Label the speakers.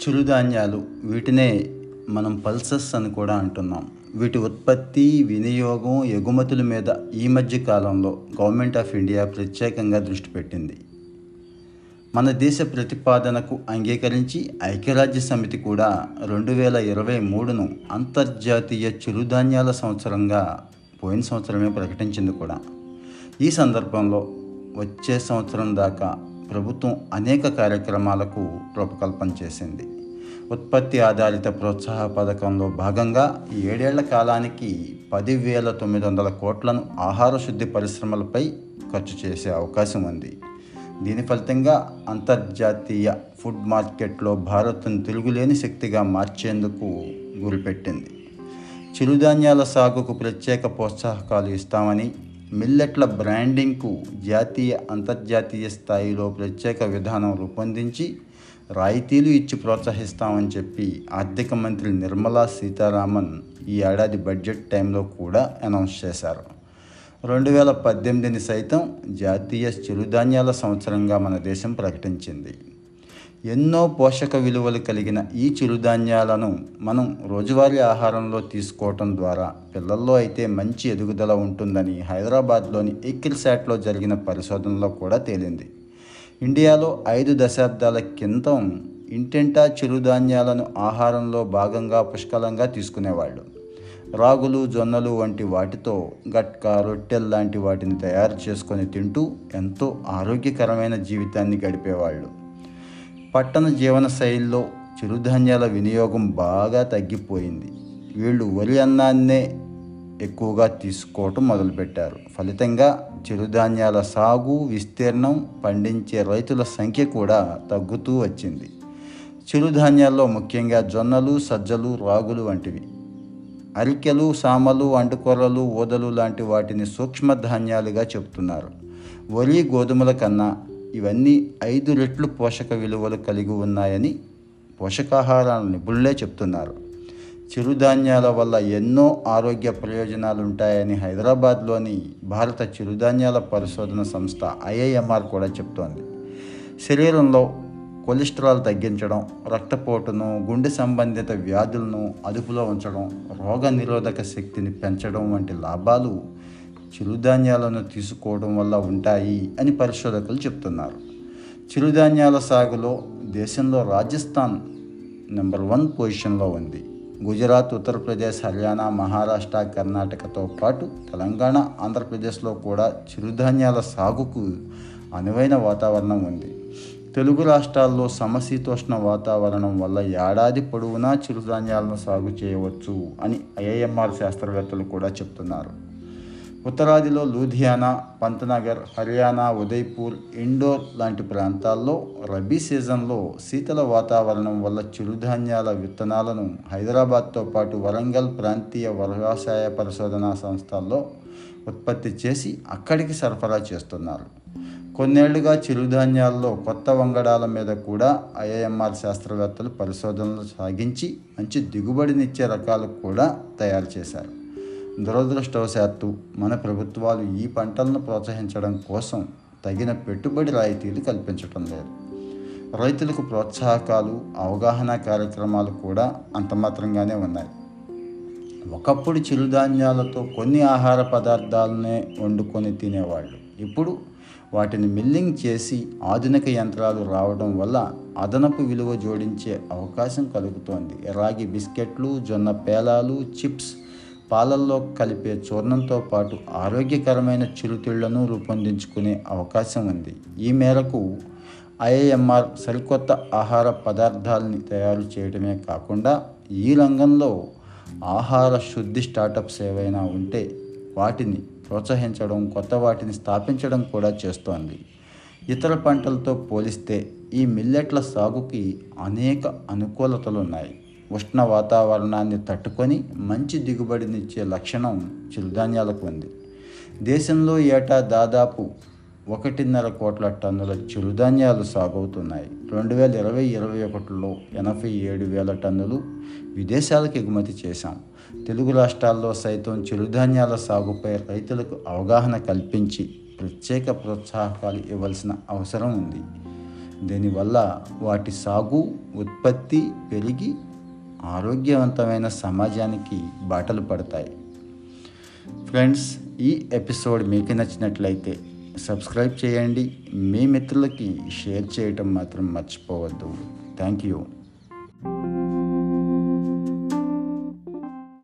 Speaker 1: చిరుధాన్యాలు వీటినే మనం పల్సస్ అని కూడా అంటున్నాం. వీటి ఉత్పత్తి వినియోగం ఎగుమతుల మీద ఈ మధ్య కాలంలో గవర్నమెంట్ ఆఫ్ ఇండియా ప్రత్యేకంగా దృష్టి పెట్టింది. మన దేశ ప్రతిపాదనకు అంగీకరించి ఐక్యరాజ్య సమితి కూడా రెండు వేల ఇరవై మూడును అంతర్జాతీయ చిరుధాన్యాల సంవత్సరంగా పోయిన సంవత్సరమే ప్రకటించింది కూడా. ఈ సందర్భంలో వచ్చే సంవత్సరం దాకా ప్రభుత్వం అనేక కార్యక్రమాలకు రూపకల్పన చేసింది. ఉత్పత్తి ఆధారిత ప్రోత్సాహ పథకంలో భాగంగా ఏడేళ్ళ కాలానికి పదివేల తొమ్మిది వందల కోట్లను ఆహార శుద్ధి పరిశ్రమలపై ఖర్చు చేసే అవకాశం ఉంది. దీని ఫలితంగా అంతర్జాతీయ ఫుడ్ మార్కెట్లో భారత్ను తిరుగులేని శక్తిగా మార్చేందుకు గురిపెట్టింది. చిరుధాన్యాల సాగుకు ప్రత్యేక ప్రోత్సాహకాలు ఇస్తామని మిల్లెట్ల బ్రాండింగ్కు జాతీయ అంతర్జాతీయ స్థాయిలో ప్రత్యేక విధానం రూపొందించి రాయితీలు ఇచ్చి ప్రోత్సహిస్తామని చెప్పి ఆర్థిక మంత్రి నిర్మలా సీతారామన్ ఈ ఏడాది బడ్జెట్ టైంలో కూడా అనౌన్స్ చేశారు. రెండు వేల పద్దెనిమిదిని సైతం జాతీయ చిరుధాన్యాల సంవత్సరంగా మన దేశం ప్రకటించింది. ఎన్నో పోషక విలువలు కలిగిన ఈ చిరుధాన్యాలను మనం రోజువారీ ఆహారంలో తీసుకోవటం ద్వారా పిల్లల్లో అయితే మంచి ఎదుగుదల ఉంటుందని హైదరాబాద్లోని ఎక్కిల్సాట్లో జరిగిన పరిశోధనలో కూడా తేలింది. ఇండియాలో ఐదు దశాబ్దాల క్రితం ఇంటింటా చిరుధాన్యాలను ఆహారంలో భాగంగా పుష్కలంగా తీసుకునేవాళ్ళు. రాగులు జొన్నలు వంటి వాటితో గట్కా రొట్టెలు లాంటి వాటిని తయారు చేసుకొని తింటూ ఎంతో ఆరోగ్యకరమైన జీవితాన్ని గడిపేవాళ్ళు. పట్టణ జీవన శైలిలో చిరుధాన్యాల వినియోగం బాగా తగ్గిపోయింది. వీళ్ళు వరి అన్నాన్నే ఎక్కువగా తీసుకోవటం మొదలుపెట్టారు. ఫలితంగా చిరుధాన్యాల సాగు విస్తీర్ణం పండించే రైతుల సంఖ్య కూడా తగ్గుతూ వచ్చింది. చిరుధాన్యాల్లో ముఖ్యంగా జొన్నలు సజ్జలు రాగులు వంటివి. అరికెలు సామలు అంటుకొర్రలు ఊదలు లాంటి వాటిని సూక్ష్మ ధాన్యాలుగా చెబుతున్నారు వరి గోధుమల కన్నా ఇవన్నీ ఐదు రెట్లు పోషక విలువలు కలిగి ఉన్నాయని పోషకాహార నిపుణులే చెప్తున్నారు. చిరుధాన్యాల వల్ల ఎన్నో ఆరోగ్య ప్రయోజనాలు ఉంటాయని హైదరాబాద్లోని భారత చిరుధాన్యాల పరిశోధన సంస్థ ఐఐఎంఆర్ కూడా చెప్తోంది. శరీరంలో కొలెస్ట్రాల్ తగ్గించడం రక్తపోటును గుండె సంబంధిత వ్యాధులను అదుపులో ఉంచడం రోగ నిరోధక శక్తిని పెంచడం వంటి లాభాలు చిరుధాన్యాలను తీసుకోవడం వల్ల ఉంటాయి అని పరిశోధకులు చెప్తున్నారు. చిరుధాన్యాల సాగులో దేశంలో రాజస్థాన్ నెంబర్ వన్ పొజిషన్లో ఉంది. గుజరాత్ ఉత్తరప్రదేశ్ హర్యానా మహారాష్ట్ర కర్ణాటకతో పాటు తెలంగాణ ఆంధ్రప్రదేశ్లో కూడా చిరుధాన్యాల సాగుకు అనువైన వాతావరణం ఉంది. తెలుగు రాష్ట్రాల్లో సమశీతోష్ణ వాతావరణం వల్ల ఏడాది పొడవునా చిరుధాన్యాలను సాగు చేయవచ్చు అని ఐఐఎంఆర్ శాస్త్రవేత్తలు కూడా చెప్తున్నారు. ఉత్తరాదిలో లూధియానా పంతనగర్ హర్యానా ఉదయ్పూర్ ఇండోర్ లాంటి ప్రాంతాల్లో రబీ సీజన్లో శీతల వాతావరణం వల్ల చిరుధాన్యాల విత్తనాలను హైదరాబాద్తో పాటు వరంగల్ ప్రాంతీయ వ్యవసాయ పరిశోధనా సంస్థల్లో ఉత్పత్తి చేసి అక్కడికి సరఫరా చేస్తున్నారు. కొన్నేళ్ళుగా చిరుధాన్యాల్లో కొత్త వంగడాల మీద కూడా ఐఐఎంఆర్ శాస్త్రవేత్తలు పరిశోధనలు సాగించి మంచి దిగుబడినిచ్చే రకాలు కూడా తయారు చేశారు. దురదృష్టవశాత్తు మన ప్రభుత్వాలు ఈ పంటలను ప్రోత్సహించడం కోసం తగిన పెట్టుబడి రాయితీలు కల్పించటం లేదు. రైతులకు ప్రోత్సాహకాలు అవగాహన కార్యక్రమాలు కూడా అంతమాత్రంగానే ఉన్నాయి. ఒకప్పుడు చిరుధాన్యాలతో కొన్ని ఆహార పదార్థాలనే వండుకొని తినేవాళ్ళు. ఇప్పుడు వాటిని మిల్లింగ్ చేసి ఆధునిక యంత్రాలు రావడం వల్ల అదనపు విలువ జోడించే అవకాశం కలుగుతోంది. రాగి బిస్కెట్లు జొన్న పేలాలు చిప్స్ పాలల్లో కలిపే చూర్ణంతో పాటు ఆరోగ్యకరమైన చిరుతిళ్ళను రూపొందించుకునే అవకాశం ఉంది. ఈ మేరకు ఐఏఎంఆర్ సరికొత్త ఆహార పదార్థాలని తయారు చేయడమే కాకుండా ఈ రంగంలో ఆహార శుద్ధి స్టార్టప్స్ ఏవైనా ఉంటే వాటిని ప్రోత్సహించడం కొత్త వాటిని స్థాపించడం కూడా చేస్తోంది. ఇతర పంటలతో పోలిస్తే ఈ మిల్లెట్ల సాగుకి అనేక అనుకూలతలు ఉన్నాయి ఉష్ణ వాతావరణాన్ని తట్టుకొని మంచి దిగుబడినిచ్చే లక్షణం చిరుధాన్యాలకు ఉంది. దేశంలో ఏటా దాదాపు ఒకటిన్నర కోట్ల టన్నుల చిరుధాన్యాలు సాగవుతున్నాయి. రెండు వేల ఇరవై ఇరవై ఒకటిలో ఎనభై ఏడు వేల టన్నులు విదేశాలకు ఎగుమతి చేశాం. తెలుగు రాష్ట్రాల్లో సైతం చిరుధాన్యాల సాగుపై రైతులకు అవగాహన కల్పించి ప్రత్యేక ప్రోత్సాహకాలు ఇవ్వాల్సిన అవసరం ఉంది. దీనివల్ల వాటి సాగు ఉత్పత్తి పెరిగి ఆరోగ్యవంతమైన సమాజానికి బాటలు పడతాయి. ఫ్రెండ్స్ ఈ ఎపిసోడ్ మీకు నచ్చినట్లయితే సబ్స్క్రైబ్ చేయండి. మీ మిత్రులకి షేర్ చేయటం మాత్రం మర్చిపోవద్దు. Thank you.